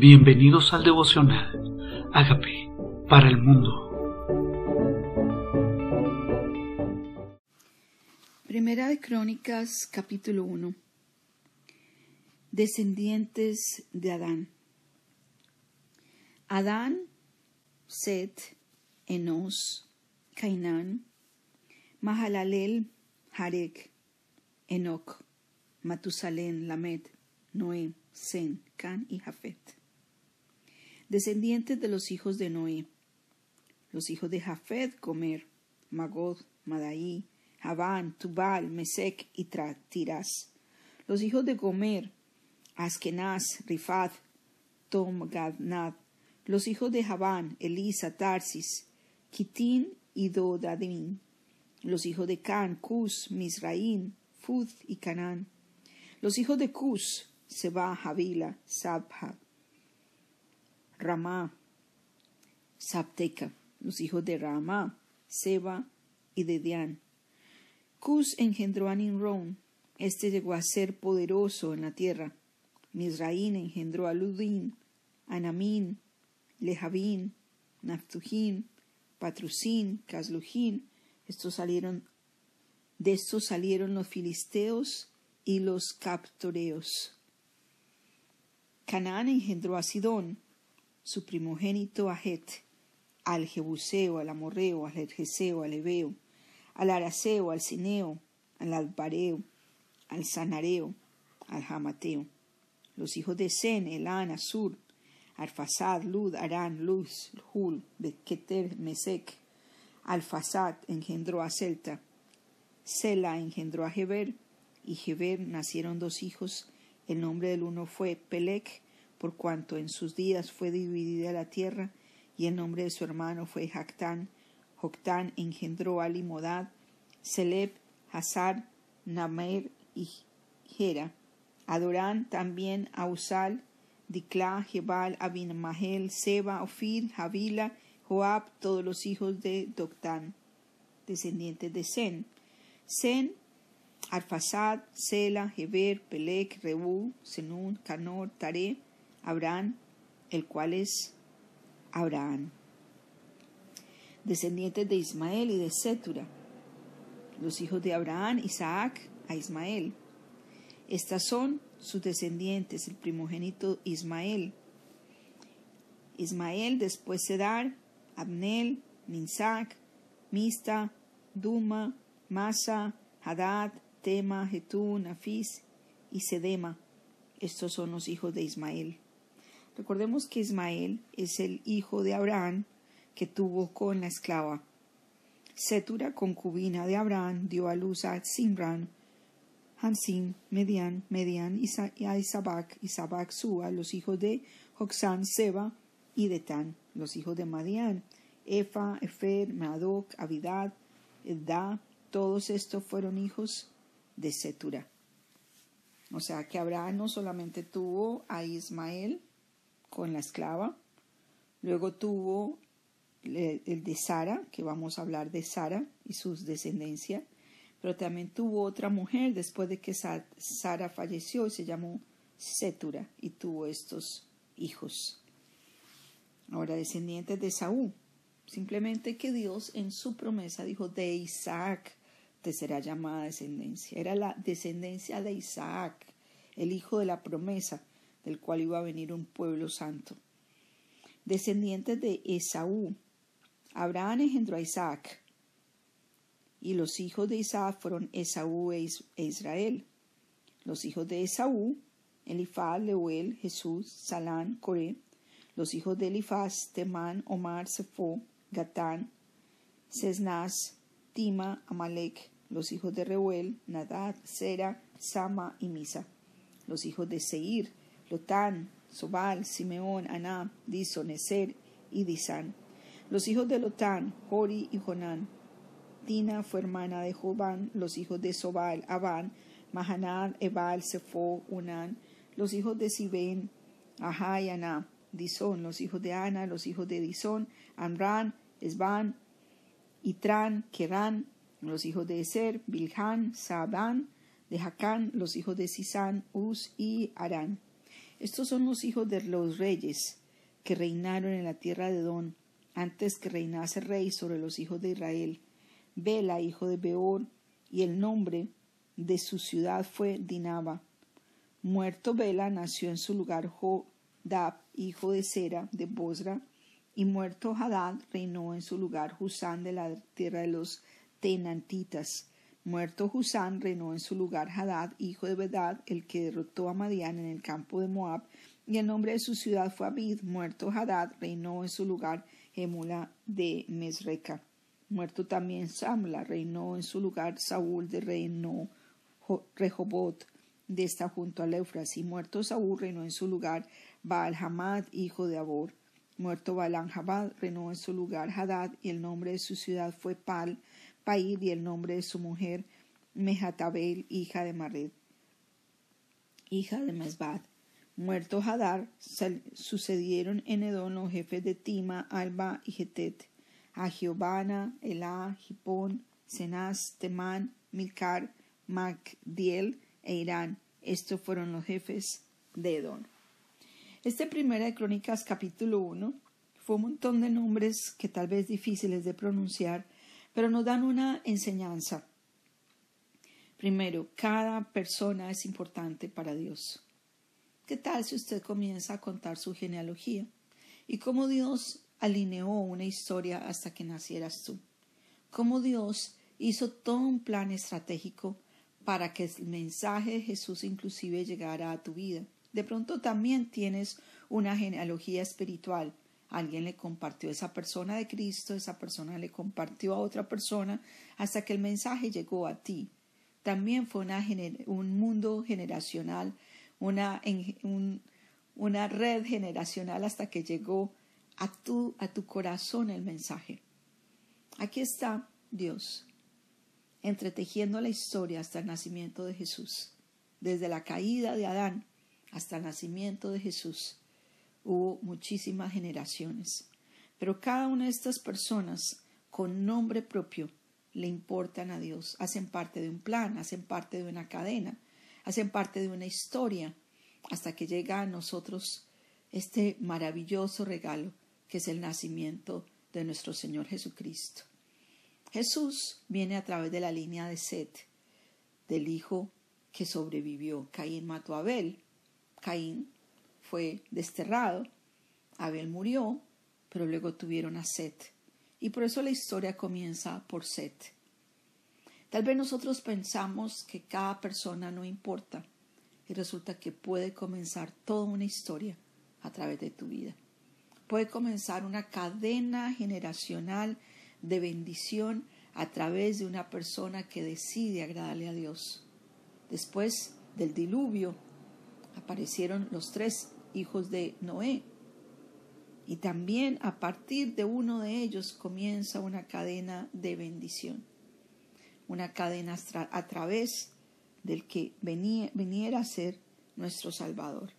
Bienvenidos al devocional. Hágame para el mundo. Primera de Crónicas, capítulo 1. Descendientes de Adán. Adán, Set, Enos, Cainán, Mahalalel, Jarek, Enoch, Matusalén, Lamed, Noé, Sen, Can y Jafet. Descendientes de los hijos de Noé. Los hijos de Jafet, Comer, Magod, Madaí, Javán, Tubal, Mesec y Tiras. Los hijos de Gomer, Askenaz, Rifat, Tomgadnad. Los hijos de Javán, Elisa, Tarsis, Kitín y Dodadim. Los hijos de Can, Cus, Misraín, Fud y Canán. Los hijos de Cus, Seba, Javila, Sabha, Ramá, Sabteca, los hijos de Ramá, Seba y Dedián. Cus engendró a Nimrón, este llegó a ser poderoso en la tierra. Misraín engendró a Ludín, Anamín, Lejavín, Naftujín, Patrusín, Caslujín. Estos salieron, de estos salieron los filisteos y los captoreos. Canaán engendró a Sidón, su primogénito a al Jebuseo, al Amorreo, al Jerjeseo, al Ebeo, al Araseo, al Cineo, al Albareo, al Sanareo, al Jamateo. Los hijos de Sen, Elán, Asur, Arfasad, Lud, Arán, Luz, Hul, Beketer, Mesec. Alfasad engendró a Celta. Sela engendró a Heber, y Heber nacieron dos hijos el nombre del uno fue Pelec, por cuanto en sus días fue dividida la tierra, y el nombre de su hermano fue Jactán. Joctán engendró a Limodad, Seleb, Hazar, Namer y Gera. Adorán también a Usal, Diclá, Jebal, Abinmahel, Seba, Ofir, Javila, Joab, todos los hijos de Doctán, descendientes de Sen. Sen Arfasad, Sela, Heber, Pelec, Reú, Senún, Canor, Tare, Abraham, el cual es Abraham. Descendientes de Ismael y de Setura. Los hijos de Abraham, Isaac, a Ismael. Estas son sus descendientes, el primogénito Ismael. Ismael, después Sedar, Abnel, Minsac, Mista, Duma, Masa, Hadad, Tema, Jetún, Afis y Sedema. Estos son los hijos de Ismael. Recordemos que Ismael es el hijo de Abraham que tuvo con la esclava. Setura, concubina de Abraham, dio a luz a Simran, Hansim, Median, Median y a Isabac, Isabac Sua, los hijos de Joxán, Seba y Detán, los hijos de Madian, Efa, Efer, Madoc, Abidad, Edda, todos estos fueron hijos de Setura. O sea que Abraham no solamente tuvo a Ismael con la esclava, luego tuvo el de Sara, que vamos a hablar de Sara y sus descendencia, pero también tuvo otra mujer después de que Sara falleció y se llamó Setura y tuvo estos hijos. Ahora descendientes de Saúl, simplemente que Dios en su promesa dijo de Isaac te será llamada descendencia. Era la descendencia de Isaac, el hijo de la promesa, del cual iba a venir un pueblo santo. Descendientes de Esaú. Abraham engendró a Isaac, y los hijos de Isaac fueron Esaú e, e Israel. Los hijos de Esaú, Elifaz, Leuel, Jesús, Salán, Coré. Los hijos de Elifaz, Temán, Omar, Sefo, Gatán, Sesnaz, Tima, Amalek, los hijos de Reuel, Nadad, Sera, Sama y Misa, los hijos de Seir, Lotán, Sobal, Simeón, Aná, Dison, Eser y Disán, los hijos de Lotán, Hori y Jonán. Tina fue hermana de Jobán, los hijos de Sobal, Abán, Mahanad, Ebal, Sefo, Unán, los hijos de Sibén, Ajá y Aná, Disón, los hijos de Ana, los hijos de Disón, Amran, Esban, Itran, Kerán, los hijos de Eser, Bilhan, Saban, de Jacán, los hijos de Sisán, Uz y Arán. Estos son los hijos de los reyes que reinaron en la tierra de Don, antes que reinase rey sobre los hijos de Israel. Bela, hijo de Beor, y el nombre de su ciudad fue Dinaba. Muerto Bela, nació en su lugar Jodab, hijo de Sera, de Bosra, y muerto Hadad, reinó en su lugar Husán de la tierra de los Tenantitas. Muerto Husán, reinó en su lugar Hadad, hijo de Bedad, el que derrotó a Madián en el campo de Moab, y el nombre de su ciudad fue Abid. Muerto Hadad, reinó en su lugar Emula de Mesreca. Muerto también Samla, reinó en su lugar Saúl de reinó Rehobot, de esta junto al Eufras, y muerto Saúl reinó en su lugar Baal Hamad, hijo de Abor. Muerto Baalan Jabad, reinó en su lugar Hadad, y el nombre de su ciudad fue Pal, Y el nombre de su mujer Mehatabel, hija de Mared, hija de Mesbad. Muerto Hadar, sucedieron en Edom los jefes de Tima, Alba y Getet, a Giovanna, Elá, Hipón, Cenaz, Temán, Milcar, Macdiel e Irán. Estos fueron los jefes de Edom. Este primera de Crónicas capítulo 1 fue un montón de nombres que tal vez difíciles de pronunciar, pero nos dan una enseñanza. Primero, cada persona es importante para Dios. ¿Qué tal si usted comienza a contar su genealogía y cómo Dios alineó una historia hasta que nacieras tú? Cómo Dios hizo todo un plan estratégico para que el mensaje de Jesús inclusive llegara a tu vida. De pronto también tienes una genealogía espiritual. Alguien le compartió a esa persona de Cristo, esa persona le compartió a otra persona hasta que el mensaje llegó a ti. También fue un mundo generacional, una, una red generacional hasta que llegó a tu, a tu corazón el mensaje. Aquí está Dios, entretejiendo la historia hasta el nacimiento de Jesús. Desde la caída de Adán hasta el nacimiento de Jesús hubo muchísimas generaciones, pero cada una de estas personas con nombre propio le importan a Dios, hacen parte de un plan, hacen parte de una cadena, hacen parte de una historia, hasta que llega a nosotros este maravilloso regalo que es el nacimiento de nuestro Señor Jesucristo. Jesús viene a través de la línea de Set, del hijo que sobrevivió. Caín mató a Abel, Caín fue desterrado, Abel murió, pero luego tuvieron a Set. Y por eso la historia comienza por Set. Tal vez nosotros pensamos que cada persona no importa y resulta que puede comenzar toda una historia a través de tu vida. Puede comenzar una cadena generacional de bendición a través de una persona que decide agradarle a Dios. Después del diluvio aparecieron los tres hijos de Noé. Y también a partir de uno de ellos comienza una cadena de bendición. Una cadena a través del que venía, viniera a ser nuestro Salvador.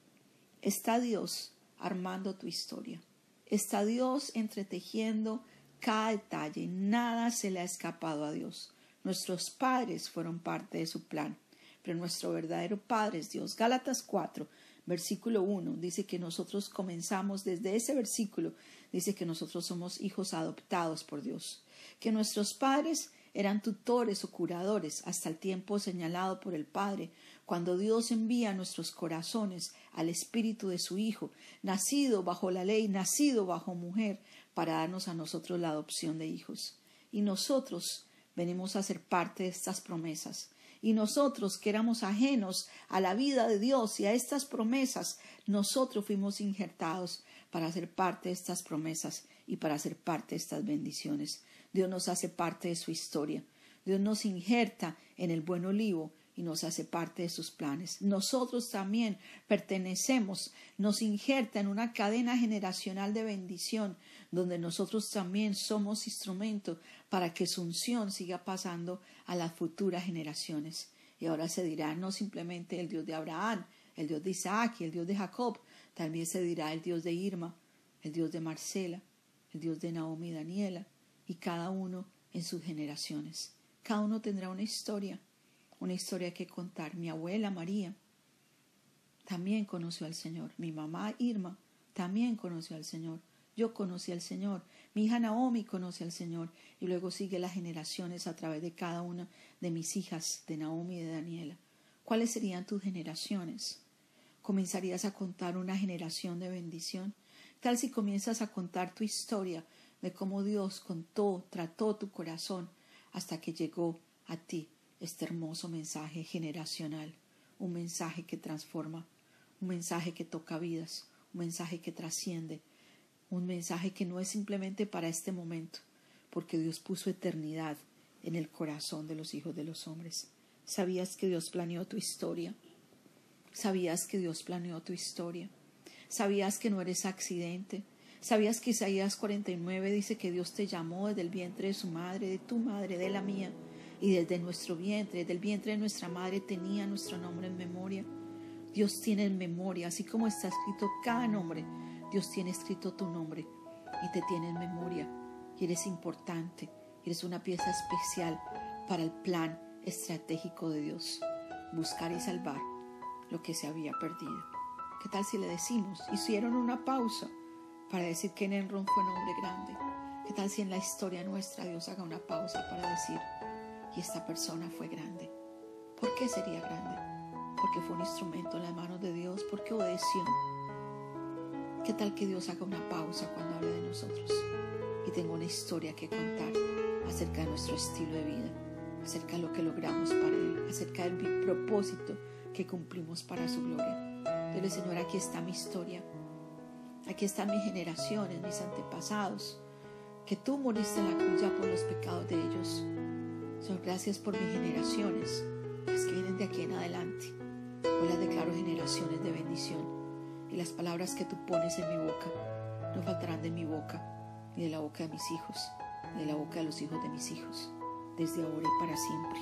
Está Dios armando tu historia. Está Dios entretejiendo cada detalle. Nada se le ha escapado a Dios. Nuestros padres fueron parte de su plan pero nuestro verdadero Padre es Dios. Gálatas 4, versículo 1, dice que nosotros comenzamos desde ese versículo, dice que nosotros somos hijos adoptados por Dios, que nuestros padres eran tutores o curadores hasta el tiempo señalado por el Padre, cuando Dios envía nuestros corazones al Espíritu de su Hijo, nacido bajo la ley, nacido bajo mujer, para darnos a nosotros la adopción de hijos. Y nosotros venimos a ser parte de estas promesas y nosotros que éramos ajenos a la vida de Dios y a estas promesas, nosotros fuimos injertados para ser parte de estas promesas y para ser parte de estas bendiciones. Dios nos hace parte de su historia. Dios nos injerta en el buen olivo y nos hace parte de sus planes. Nosotros también pertenecemos, nos injerta en una cadena generacional de bendición, donde nosotros también somos instrumento para que su unción siga pasando a las futuras generaciones. Y ahora se dirá no simplemente el Dios de Abraham, el Dios de Isaac y el Dios de Jacob, también se dirá el Dios de Irma, el Dios de Marcela, el Dios de Naomi y Daniela, y cada uno en sus generaciones. Cada uno tendrá una historia una historia que contar. Mi abuela María también conoció al Señor. Mi mamá Irma también conoció al Señor. Yo conocí al Señor. Mi hija Naomi conoce al Señor. Y luego sigue las generaciones a través de cada una de mis hijas, de Naomi y de Daniela. ¿Cuáles serían tus generaciones? ¿Comenzarías a contar una generación de bendición? Tal si comienzas a contar tu historia de cómo Dios contó, trató tu corazón hasta que llegó a ti este hermoso mensaje generacional, un mensaje que transforma, un mensaje que toca vidas, un mensaje que trasciende, un mensaje que no es simplemente para este momento, porque Dios puso eternidad en el corazón de los hijos de los hombres. ¿Sabías que Dios planeó tu historia? ¿Sabías que Dios planeó tu historia? ¿Sabías que no eres accidente? ¿Sabías que Isaías 49 dice que Dios te llamó desde el vientre de su madre, de tu madre, de la mía? Y desde nuestro vientre, desde el vientre de nuestra madre tenía nuestro nombre en memoria. Dios tiene en memoria, así como está escrito cada nombre, Dios tiene escrito tu nombre y te tiene en memoria. Y eres importante, eres una pieza especial para el plan estratégico de Dios, buscar y salvar lo que se había perdido. ¿Qué tal si le decimos? Hicieron una pausa para decir que Enron fue un hombre grande. ¿Qué tal si en la historia nuestra Dios haga una pausa para decir, y esta persona fue grande? ¿Por qué sería grande? Porque fue un instrumento en las manos de Dios, porque obedeció. ¿Qué tal que Dios haga una pausa cuando hable de nosotros y tenga una historia que contar acerca de nuestro estilo de vida, acerca de lo que logramos para Él, acerca del propósito que cumplimos para su gloria? Dile, Señor, aquí está mi historia Aquí están mis generaciones, mis antepasados, que tú moriste en la cruz ya por los pecados de ellos. Señor, gracias por mis generaciones, las que vienen de aquí en adelante. Hoy las declaro generaciones de bendición y las palabras que tú pones en mi boca no faltarán de mi boca, ni de la boca de mis hijos, ni de la boca de los hijos de mis hijos, desde ahora y para siempre,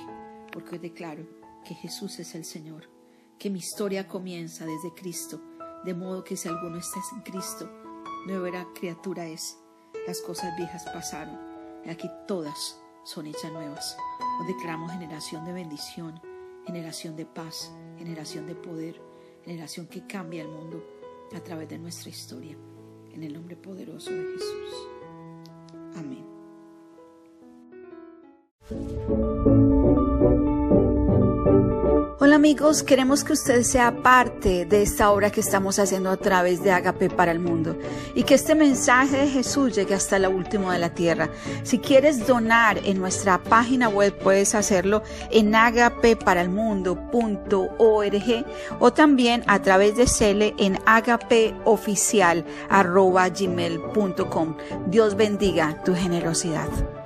porque hoy declaro que Jesús es el Señor, que mi historia comienza desde Cristo de modo que si alguno está en Cristo, nueva criatura es. Las cosas viejas pasaron, y aquí todas son hechas nuevas. Nos declaramos generación de bendición, generación de paz, generación de poder, generación que cambia el mundo a través de nuestra historia. En el nombre poderoso de Jesús. Amén. Amigos, queremos que usted sea parte de esta obra que estamos haciendo a través de Agape para el Mundo y que este mensaje de Jesús llegue hasta la última de la tierra. Si quieres donar en nuestra página web puedes hacerlo en agapeparalmundo.org o también a través de Cele en agapeoficial.gmail.com. Dios bendiga tu generosidad.